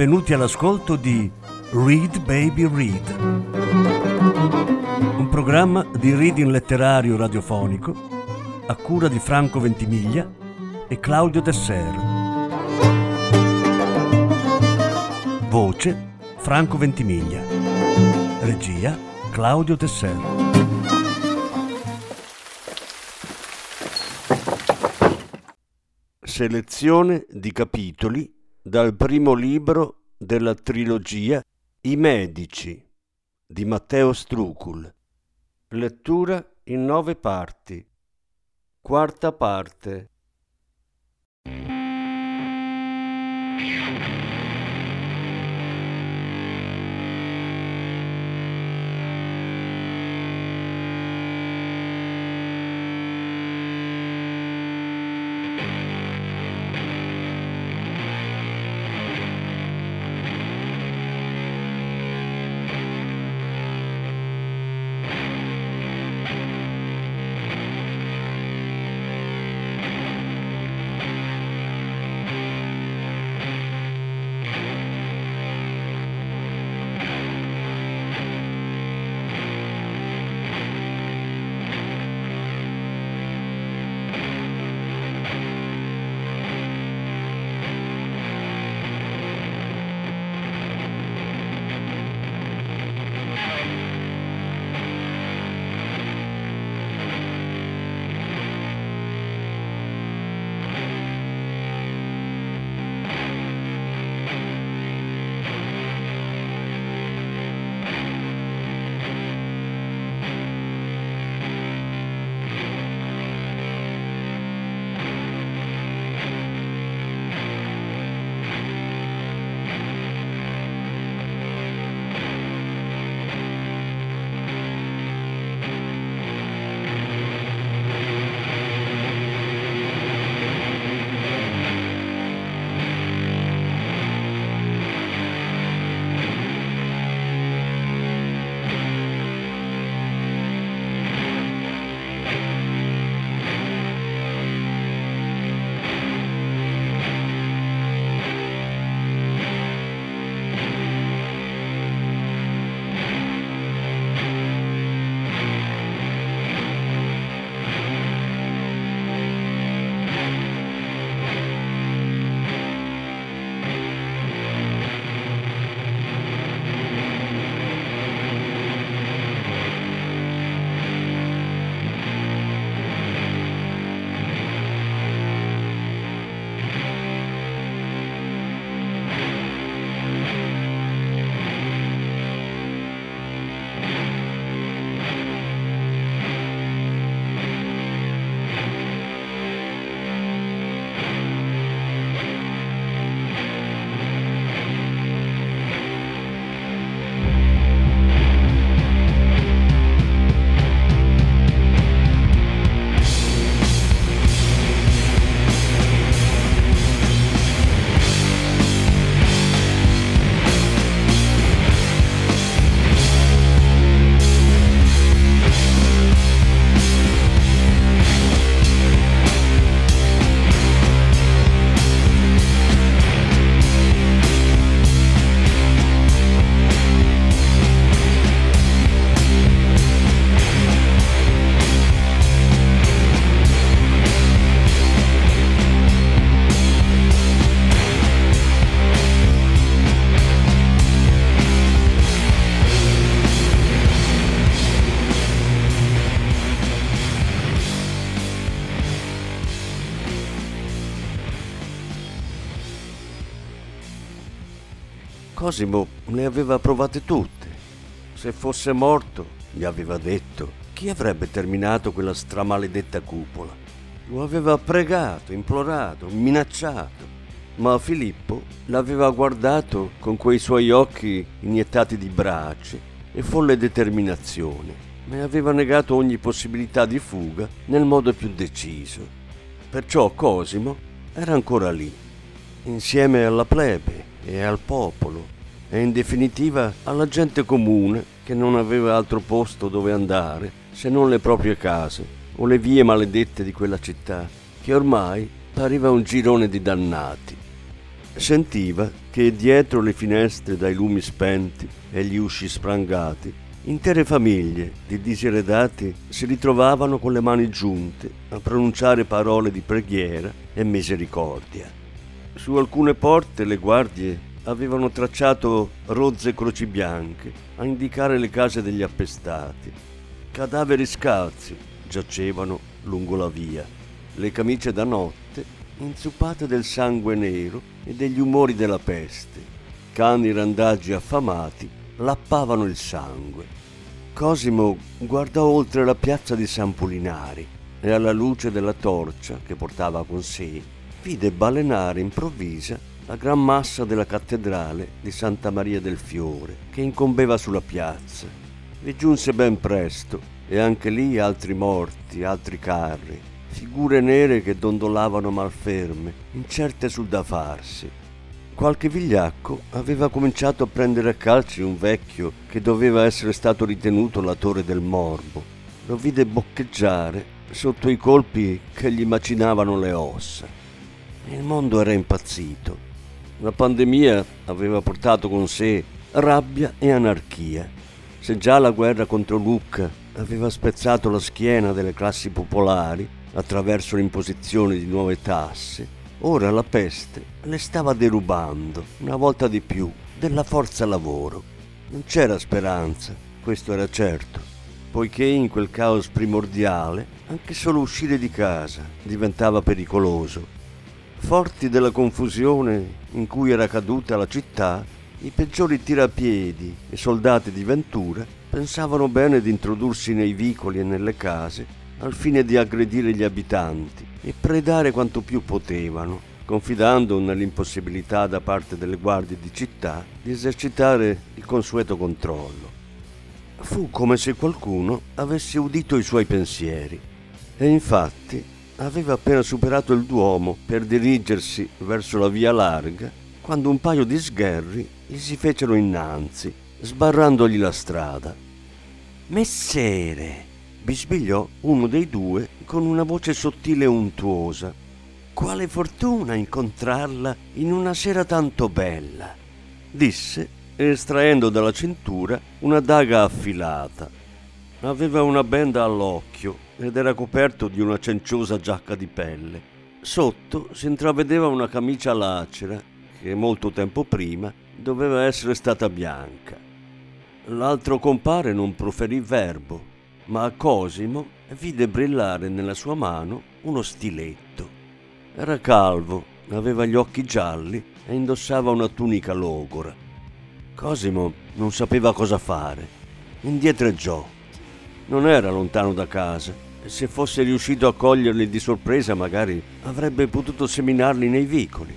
benvenuti all'ascolto di Read Baby Read, un programma di reading letterario radiofonico a cura di Franco Ventimiglia e Claudio Desser. Voce Franco Ventimiglia. Regia Claudio Desser. Selezione di capitoli dal primo libro della trilogia I Medici di Matteo Strucul. Lettura in nove parti. Quarta parte. Cosimo le aveva provate tutte. Se fosse morto, gli aveva detto, chi avrebbe terminato quella stramaledetta cupola? Lo aveva pregato, implorato, minacciato, ma Filippo l'aveva guardato con quei suoi occhi iniettati di brace e folle determinazione e aveva negato ogni possibilità di fuga nel modo più deciso. Perciò Cosimo era ancora lì, insieme alla plebe e al popolo e in definitiva alla gente comune che non aveva altro posto dove andare se non le proprie case o le vie maledette di quella città che ormai pareva un girone di dannati. sentiva che dietro le finestre dai lumi spenti e gli usci sprangati, intere famiglie di diseredati si ritrovavano con le mani giunte a pronunciare parole di preghiera e misericordia. Su alcune porte le guardie avevano tracciato rozze croci bianche a indicare le case degli appestati. Cadaveri scalzi giacevano lungo la via. Le camicie da notte inzuppate del sangue nero e degli umori della peste. Cani randaggi affamati lappavano il sangue. Cosimo guardò oltre la piazza di San Pulinari e alla luce della torcia che portava con sé vide balenare improvvisa la gran massa della cattedrale di Santa Maria del Fiore che incombeva sulla piazza. Vi giunse ben presto e anche lì altri morti, altri carri, figure nere che dondolavano malferme, incerte sul da farsi. Qualche vigliacco aveva cominciato a prendere a calci un vecchio che doveva essere stato ritenuto l'autore del morbo. Lo vide boccheggiare sotto i colpi che gli macinavano le ossa. Il mondo era impazzito. La pandemia aveva portato con sé rabbia e anarchia. Se già la guerra contro Lucca aveva spezzato la schiena delle classi popolari attraverso l'imposizione di nuove tasse, ora la peste le stava derubando, una volta di più, della forza lavoro. Non c'era speranza, questo era certo, poiché in quel caos primordiale anche solo uscire di casa diventava pericoloso. Forti della confusione in cui era caduta la città, i peggiori tirapiedi e soldati di Ventura pensavano bene di introdursi nei vicoli e nelle case al fine di aggredire gli abitanti e predare quanto più potevano, confidando nell'impossibilità da parte delle guardie di città di esercitare il consueto controllo. Fu come se qualcuno avesse udito i suoi pensieri e infatti aveva appena superato il Duomo per dirigersi verso la via larga quando un paio di sgherri gli si fecero innanzi, sbarrandogli la strada. Messere! bisbigliò uno dei due con una voce sottile e untuosa. Quale fortuna incontrarla in una sera tanto bella! disse, estraendo dalla cintura una daga affilata. Aveva una benda all'occhio ed era coperto di una cenciosa giacca di pelle. Sotto si intravedeva una camicia lacera che molto tempo prima doveva essere stata bianca. L'altro compare non proferì verbo ma Cosimo vide brillare nella sua mano uno stiletto. Era calvo, aveva gli occhi gialli e indossava una tunica logora. Cosimo non sapeva cosa fare. Indietreggiò. Non era lontano da casa se fosse riuscito a coglierli di sorpresa magari avrebbe potuto seminarli nei vicoli.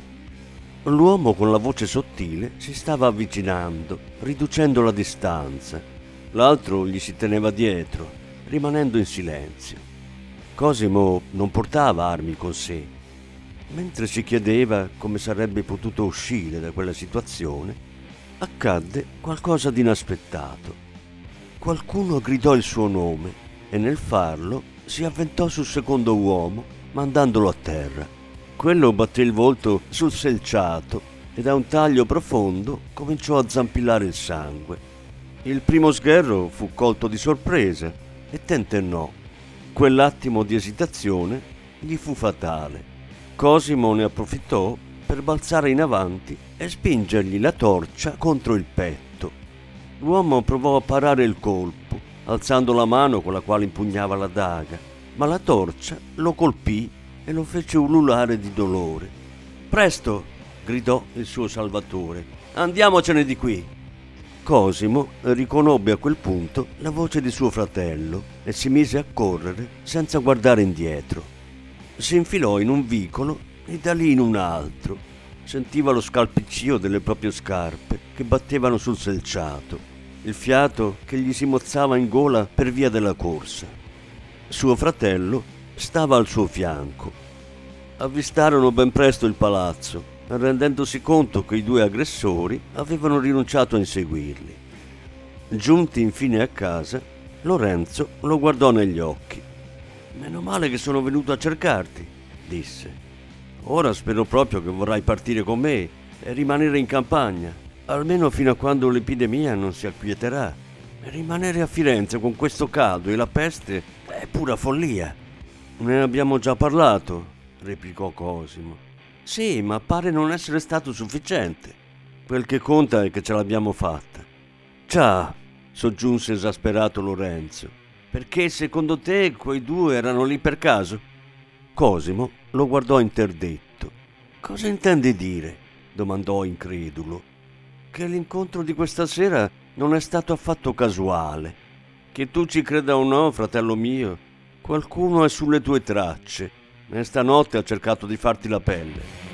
L'uomo con la voce sottile si stava avvicinando, riducendo la distanza. L'altro gli si teneva dietro, rimanendo in silenzio. Cosimo non portava armi con sé. Mentre si chiedeva come sarebbe potuto uscire da quella situazione, accadde qualcosa di inaspettato. Qualcuno gridò il suo nome e nel farlo si avventò sul secondo uomo, mandandolo a terra. Quello batté il volto sul selciato e da un taglio profondo cominciò a zampillare il sangue. Il primo sgherro fu colto di sorpresa e tentennò. Quell'attimo di esitazione gli fu fatale. Cosimo ne approfittò per balzare in avanti e spingergli la torcia contro il petto. L'uomo provò a parare il colpo, alzando la mano con la quale impugnava la daga, ma la torcia lo colpì e lo fece ululare di dolore. Presto! gridò il suo salvatore. Andiamocene di qui! Cosimo riconobbe a quel punto la voce di suo fratello e si mise a correre senza guardare indietro. Si infilò in un vicolo e da lì in un altro. Sentiva lo scalpiccio delle proprie scarpe che battevano sul selciato, il fiato che gli si mozzava in gola per via della corsa. Suo fratello stava al suo fianco. Avvistarono ben presto il palazzo rendendosi conto che i due aggressori avevano rinunciato a inseguirli. Giunti infine a casa, Lorenzo lo guardò negli occhi. Meno male che sono venuto a cercarti, disse. Ora spero proprio che vorrai partire con me e rimanere in campagna, almeno fino a quando l'epidemia non si acquieterà. Rimanere a Firenze con questo caldo e la peste è pura follia. Ne abbiamo già parlato, replicò Cosimo. Sì, ma pare non essere stato sufficiente. Quel che conta è che ce l'abbiamo fatta. Già, soggiunse esasperato Lorenzo. Perché secondo te quei due erano lì per caso? Cosimo lo guardò interdetto. Cosa intendi dire? domandò incredulo. Che l'incontro di questa sera non è stato affatto casuale. Che tu ci creda o no, fratello mio, qualcuno è sulle tue tracce e stanotte ha cercato di farti la pelle.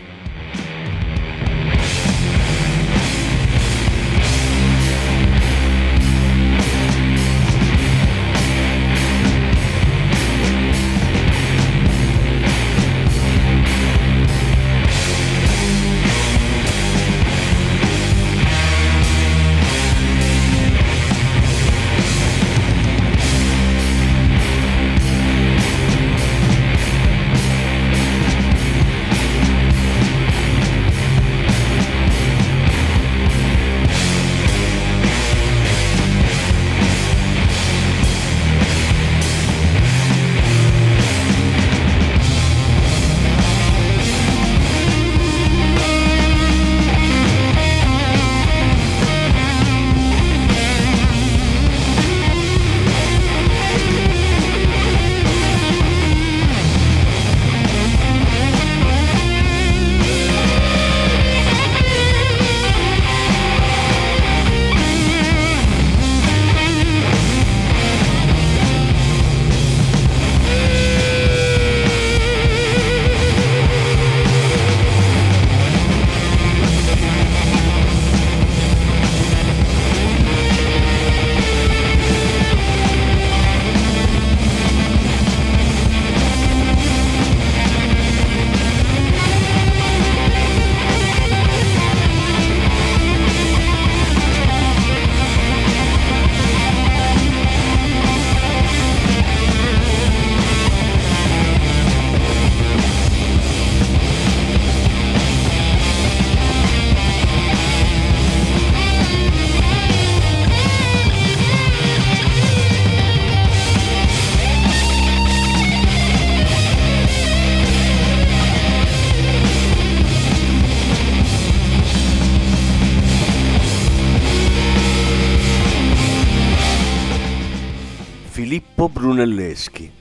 Brunelleschi.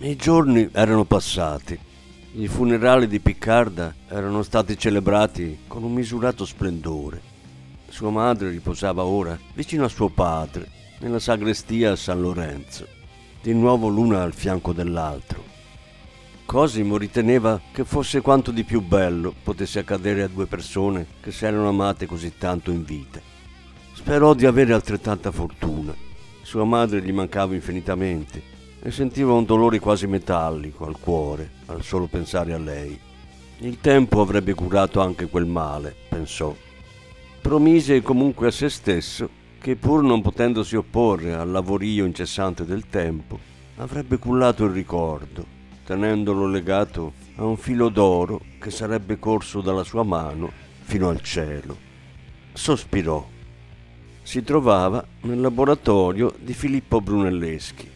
I giorni erano passati. I funerali di Piccarda erano stati celebrati con un misurato splendore. Sua madre riposava ora vicino a suo padre, nella sagrestia a San Lorenzo, di nuovo l'una al fianco dell'altro. Cosimo riteneva che fosse quanto di più bello potesse accadere a due persone che si erano amate così tanto in vita. Sperò di avere altrettanta fortuna sua madre gli mancava infinitamente e sentiva un dolore quasi metallico al cuore al solo pensare a lei. Il tempo avrebbe curato anche quel male, pensò. Promise comunque a se stesso che pur non potendosi opporre al lavorio incessante del tempo, avrebbe cullato il ricordo, tenendolo legato a un filo d'oro che sarebbe corso dalla sua mano fino al cielo. Sospirò si trovava nel laboratorio di Filippo Brunelleschi.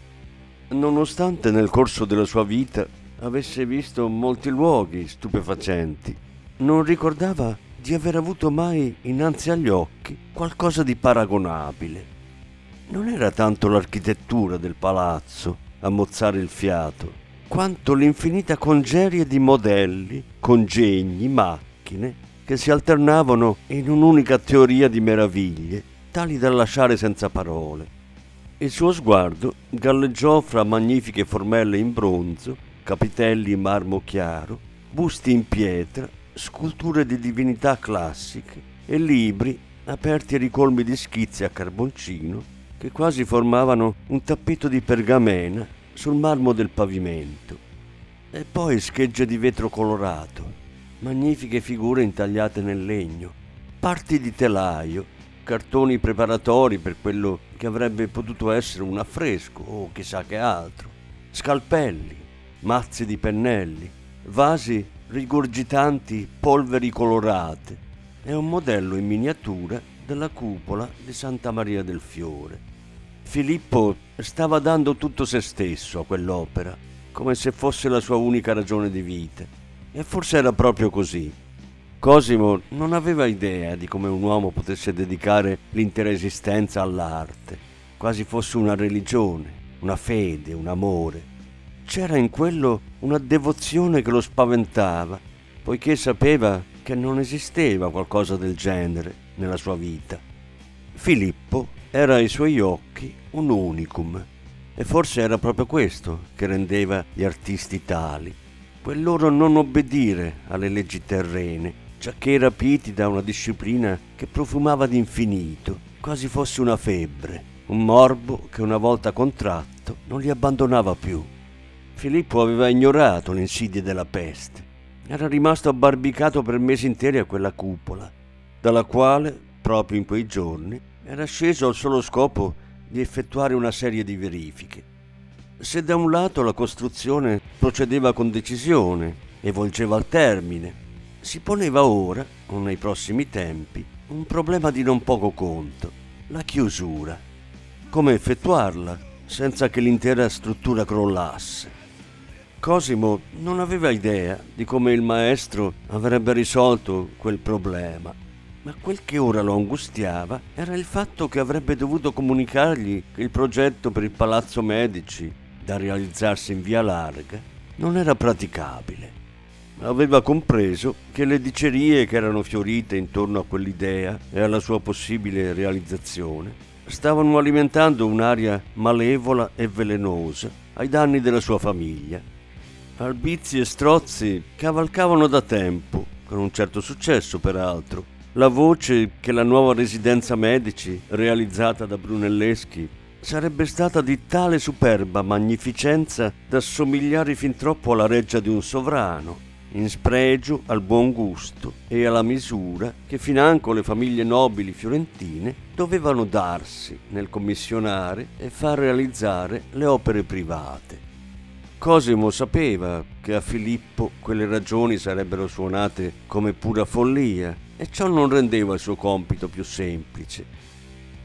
Nonostante nel corso della sua vita avesse visto molti luoghi stupefacenti, non ricordava di aver avuto mai innanzi agli occhi qualcosa di paragonabile. Non era tanto l'architettura del palazzo a mozzare il fiato, quanto l'infinita congerie di modelli, congegni, macchine che si alternavano in un'unica teoria di meraviglie tali da lasciare senza parole. Il suo sguardo galleggiò fra magnifiche formelle in bronzo, capitelli in marmo chiaro, busti in pietra, sculture di divinità classiche e libri aperti a ricolmi di schizzi a carboncino che quasi formavano un tappeto di pergamena sul marmo del pavimento. E poi schegge di vetro colorato, magnifiche figure intagliate nel legno, parti di telaio cartoni preparatori per quello che avrebbe potuto essere un affresco o chissà che altro, scalpelli, mazzi di pennelli vasi rigurgitanti polveri colorate e un modello in miniatura della cupola di Santa Maria del Fiore. Filippo stava dando tutto se stesso a quell'opera, come se fosse la sua unica ragione di vita. E forse era proprio così. Cosimo non aveva idea di come un uomo potesse dedicare l'intera esistenza all'arte, quasi fosse una religione, una fede, un amore. C'era in quello una devozione che lo spaventava, poiché sapeva che non esisteva qualcosa del genere nella sua vita. Filippo era ai suoi occhi un unicum e forse era proprio questo che rendeva gli artisti tali, quel loro non obbedire alle leggi terrene, giacché rapiti da una disciplina che profumava di infinito, quasi fosse una febbre, un morbo che una volta contratto non li abbandonava più. Filippo aveva ignorato le insidie della peste. Era rimasto abbarbicato per mesi interi a quella cupola, dalla quale, proprio in quei giorni, era sceso al solo scopo di effettuare una serie di verifiche. Se da un lato la costruzione procedeva con decisione e volgeva al termine, si poneva ora, o nei prossimi tempi, un problema di non poco conto, la chiusura. Come effettuarla senza che l'intera struttura crollasse? Cosimo non aveva idea di come il maestro avrebbe risolto quel problema, ma quel che ora lo angustiava era il fatto che avrebbe dovuto comunicargli che il progetto per il Palazzo Medici, da realizzarsi in via larga, non era praticabile. Aveva compreso che le dicerie che erano fiorite intorno a quell'idea e alla sua possibile realizzazione stavano alimentando un'aria malevola e velenosa ai danni della sua famiglia. Albizi e Strozzi cavalcavano da tempo, con un certo successo peraltro, la voce che la nuova residenza Medici, realizzata da Brunelleschi, sarebbe stata di tale superba magnificenza da somigliare fin troppo alla reggia di un sovrano, in spregio al buon gusto e alla misura che financo le famiglie nobili fiorentine dovevano darsi nel commissionare e far realizzare le opere private. Cosimo sapeva che a Filippo quelle ragioni sarebbero suonate come pura follia e ciò non rendeva il suo compito più semplice.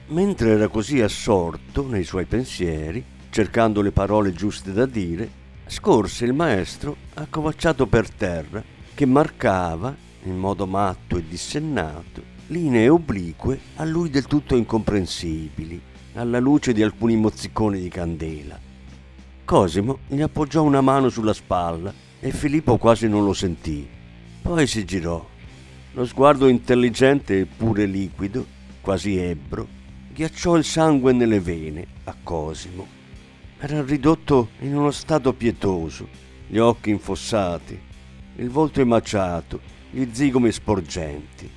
Mentre era così assorto nei suoi pensieri, cercando le parole giuste da dire, scorse il maestro accovacciato per terra che marcava, in modo matto e dissennato, linee oblique a lui del tutto incomprensibili, alla luce di alcuni mozziconi di candela. Cosimo gli appoggiò una mano sulla spalla e Filippo quasi non lo sentì. Poi si girò. Lo sguardo intelligente e pure liquido, quasi ebbro, ghiacciò il sangue nelle vene a Cosimo. Era ridotto in uno stato pietoso, gli occhi infossati, il volto emaciato, gli zigomi sporgenti.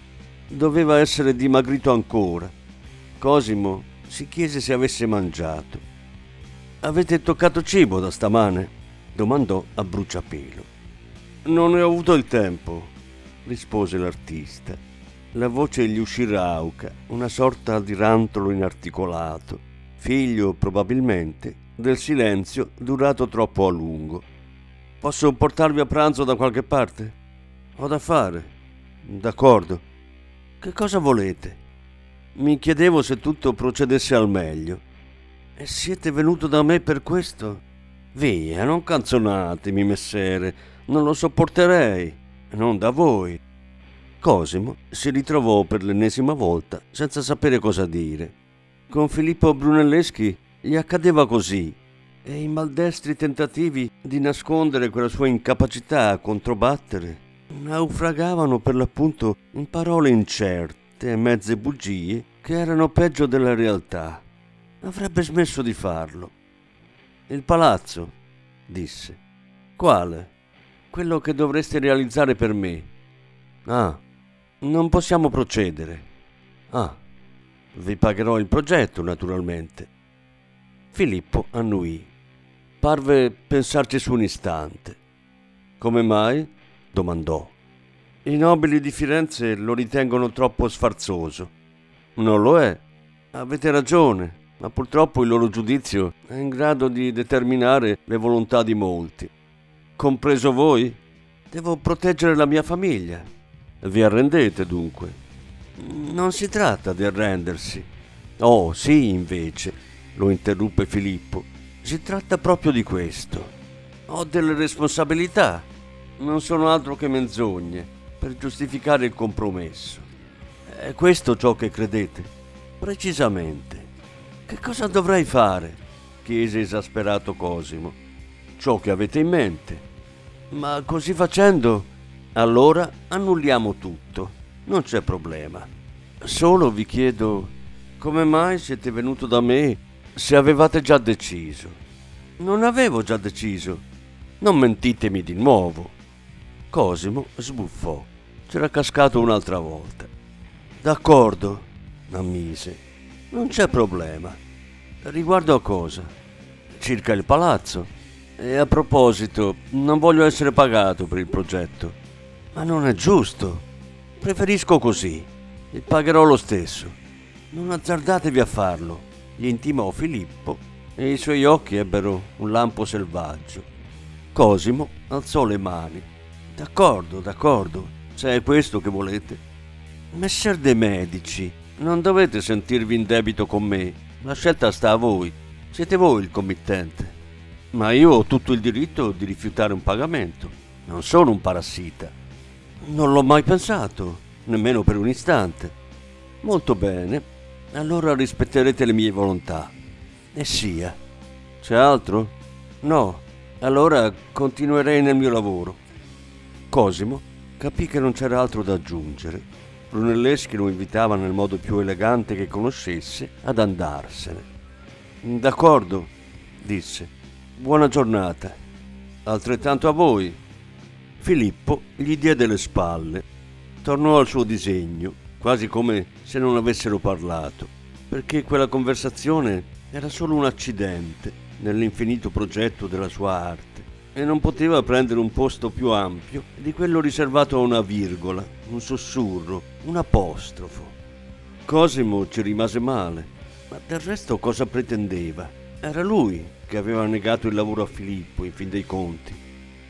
Doveva essere dimagrito ancora. Cosimo si chiese se avesse mangiato Avete toccato cibo da stamane? domandò a bruciapelo. Non ne ho avuto il tempo, rispose l'artista. La voce gli uscì rauca, una sorta di rantolo inarticolato, figlio probabilmente del silenzio durato troppo a lungo. Posso portarvi a pranzo da qualche parte? Ho da fare. D'accordo. Che cosa volete? Mi chiedevo se tutto procedesse al meglio. E siete venuto da me per questo? Via, non canzonatemi, messere, non lo sopporterei, non da voi. Cosimo si ritrovò per l'ennesima volta senza sapere cosa dire. Con Filippo Brunelleschi gli accadeva così e i maldestri tentativi di nascondere quella sua incapacità a controbattere naufragavano per l'appunto in parole incerte e mezze bugie che erano peggio della realtà avrebbe smesso di farlo. Il palazzo, disse. Quale? Quello che dovreste realizzare per me. Ah, non possiamo procedere. Ah, vi pagherò il progetto, naturalmente. Filippo annuì. Parve pensarci su un istante. Come mai? domandò. I nobili di Firenze lo ritengono troppo sfarzoso. Non lo è. Avete ragione ma purtroppo il loro giudizio è in grado di determinare le volontà di molti. Compreso voi? Devo proteggere la mia famiglia. Vi arrendete dunque? Non si tratta di arrendersi. Oh, sì, invece, lo interruppe Filippo. Si tratta proprio di questo. Ho delle responsabilità. Non sono altro che menzogne per giustificare il compromesso. È questo ciò che credete? Precisamente. Che cosa dovrei fare? chiese esasperato Cosimo. Ciò che avete in mente. Ma così facendo, allora annulliamo tutto. Non c'è problema. Solo vi chiedo come mai siete venuto da me se avevate già deciso. Non avevo già deciso. Non mentitemi di nuovo. Cosimo sbuffò. C'era cascato un'altra volta. D'accordo, ammise. Non c'è problema. Riguardo a cosa? Circa il palazzo. E a proposito, non voglio essere pagato per il progetto. Ma non è giusto. Preferisco così. E pagherò lo stesso. Non azzardatevi a farlo. Gli intimò Filippo e i suoi occhi ebbero un lampo selvaggio. Cosimo alzò le mani. D'accordo, d'accordo. Se è questo che volete. Messer De Medici, non dovete sentirvi in debito con me. La scelta sta a voi. Siete voi il committente. Ma io ho tutto il diritto di rifiutare un pagamento. Non sono un parassita. Non l'ho mai pensato, nemmeno per un istante. Molto bene, allora rispetterete le mie volontà. E sia. C'è altro? No. Allora continuerei nel mio lavoro. Cosimo capì che non c'era altro da aggiungere Brunelleschi lo invitava nel modo più elegante che conoscesse ad andarsene. D'accordo, disse. Buona giornata. Altrettanto a voi. Filippo gli diede le spalle. Tornò al suo disegno, quasi come se non avessero parlato, perché quella conversazione era solo un accidente nell'infinito progetto della sua arte e non poteva prendere un posto più ampio di quello riservato a una virgola, un sussurro, un apostrofo. Cosimo ci rimase male, ma del resto cosa pretendeva? Era lui che aveva negato il lavoro a Filippo, in fin dei conti.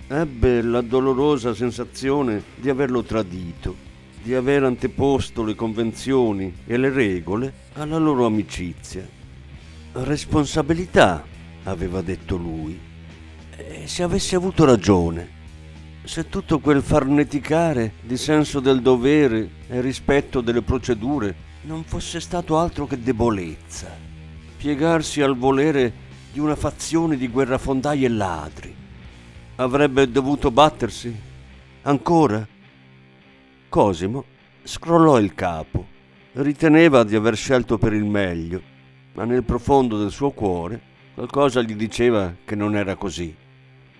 Ebbe la dolorosa sensazione di averlo tradito, di aver anteposto le convenzioni e le regole alla loro amicizia. Responsabilità, aveva detto lui e se avessi avuto ragione, se tutto quel farneticare di senso del dovere e rispetto delle procedure non fosse stato altro che debolezza, piegarsi al volere di una fazione di guerrafondai e ladri, avrebbe dovuto battersi? Ancora? Cosimo scrollò il capo, riteneva di aver scelto per il meglio, ma nel profondo del suo cuore qualcosa gli diceva che non era così.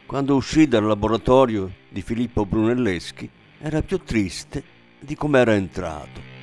Quando uscì dal laboratorio di Filippo Brunelleschi era più triste di come era entrato.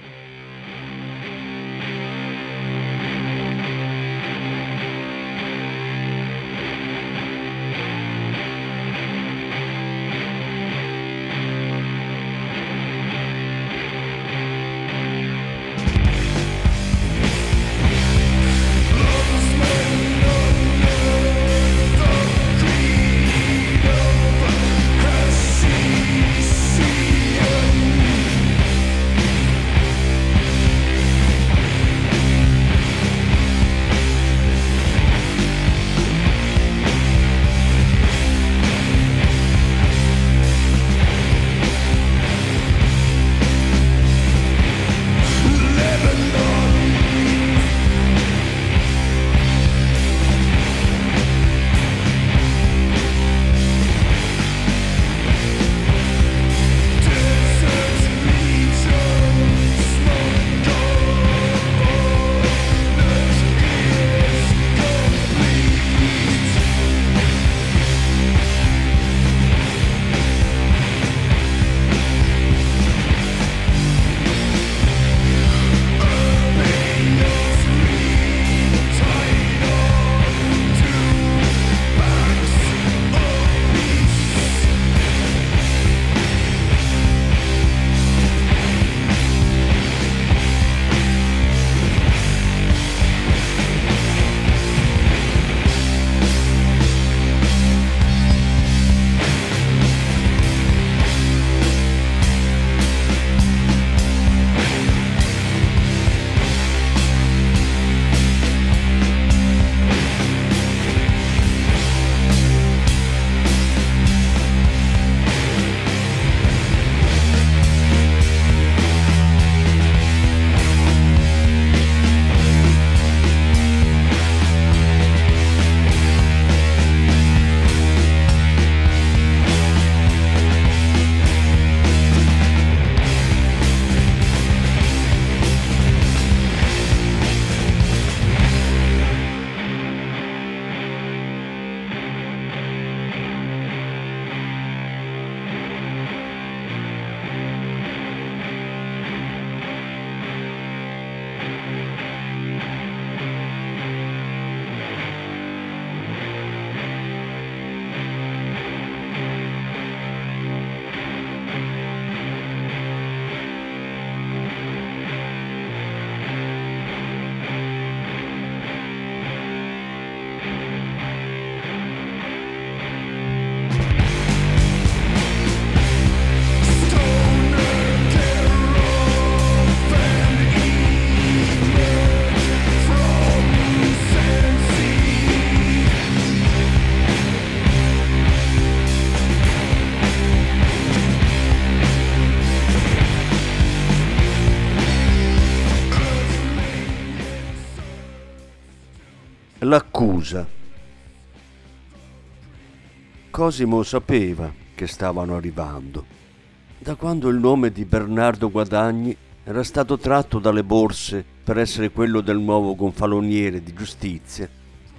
L'accusa. Cosimo sapeva che stavano arrivando. Da quando il nome di Bernardo Guadagni era stato tratto dalle borse per essere quello del nuovo gonfaloniere di giustizia,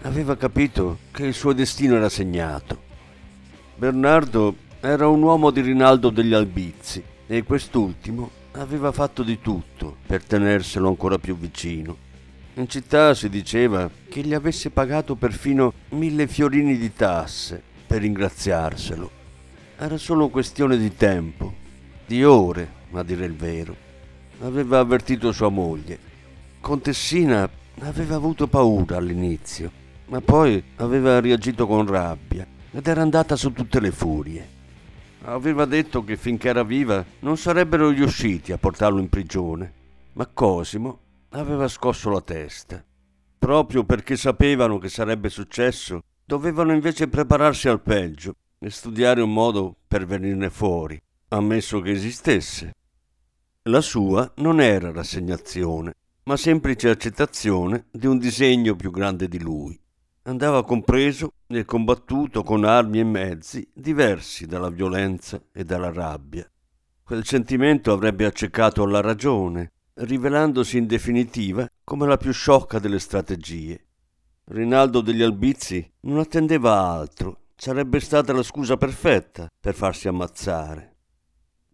aveva capito che il suo destino era segnato. Bernardo era un uomo di Rinaldo degli Albizzi e quest'ultimo aveva fatto di tutto per tenerselo ancora più vicino. In città si diceva che gli avesse pagato perfino mille fiorini di tasse per ringraziarselo. Era solo questione di tempo, di ore, a dire il vero. Aveva avvertito sua moglie. Contessina aveva avuto paura all'inizio, ma poi aveva reagito con rabbia ed era andata su tutte le furie. Aveva detto che finché era viva non sarebbero riusciti a portarlo in prigione, ma Cosimo aveva scosso la testa. Proprio perché sapevano che sarebbe successo, dovevano invece prepararsi al peggio e studiare un modo per venirne fuori, ammesso che esistesse. La sua non era rassegnazione, ma semplice accettazione di un disegno più grande di lui. Andava compreso e combattuto con armi e mezzi diversi dalla violenza e dalla rabbia. Quel sentimento avrebbe accecato la ragione rivelandosi in definitiva come la più sciocca delle strategie. Rinaldo degli Albizzi non attendeva altro, sarebbe stata la scusa perfetta per farsi ammazzare.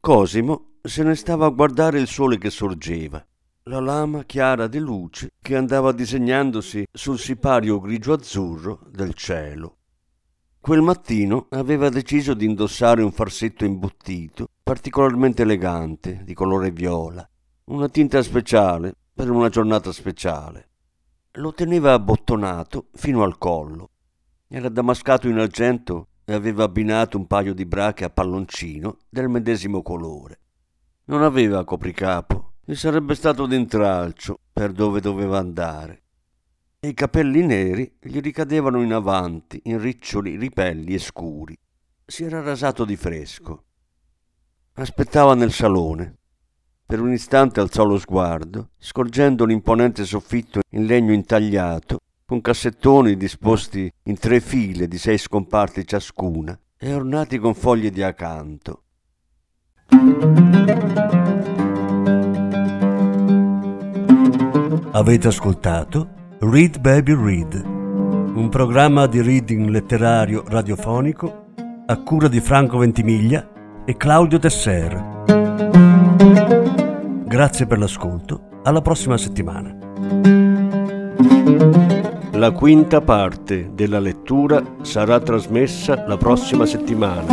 Cosimo se ne stava a guardare il sole che sorgeva, la lama chiara di luce che andava disegnandosi sul sipario grigio-azzurro del cielo. Quel mattino aveva deciso di indossare un farsetto imbottito particolarmente elegante, di colore viola, una tinta speciale per una giornata speciale. Lo teneva abbottonato fino al collo. Era damascato in argento e aveva abbinato un paio di brache a palloncino del medesimo colore. Non aveva copricapo e sarebbe stato d'intralcio per dove doveva andare. E i capelli neri gli ricadevano in avanti in riccioli ripelli e scuri. Si era rasato di fresco. Aspettava nel salone, per un istante alzò lo sguardo, scorgendo l'imponente soffitto in legno intagliato, con cassettoni disposti in tre file di sei scomparti ciascuna e ornati con foglie di acanto. Avete ascoltato Read Baby Read, un programma di reading letterario radiofonico a cura di Franco Ventimiglia e Claudio Tesser. Grazie per l'ascolto, alla prossima settimana. La quinta parte della lettura sarà trasmessa la prossima settimana.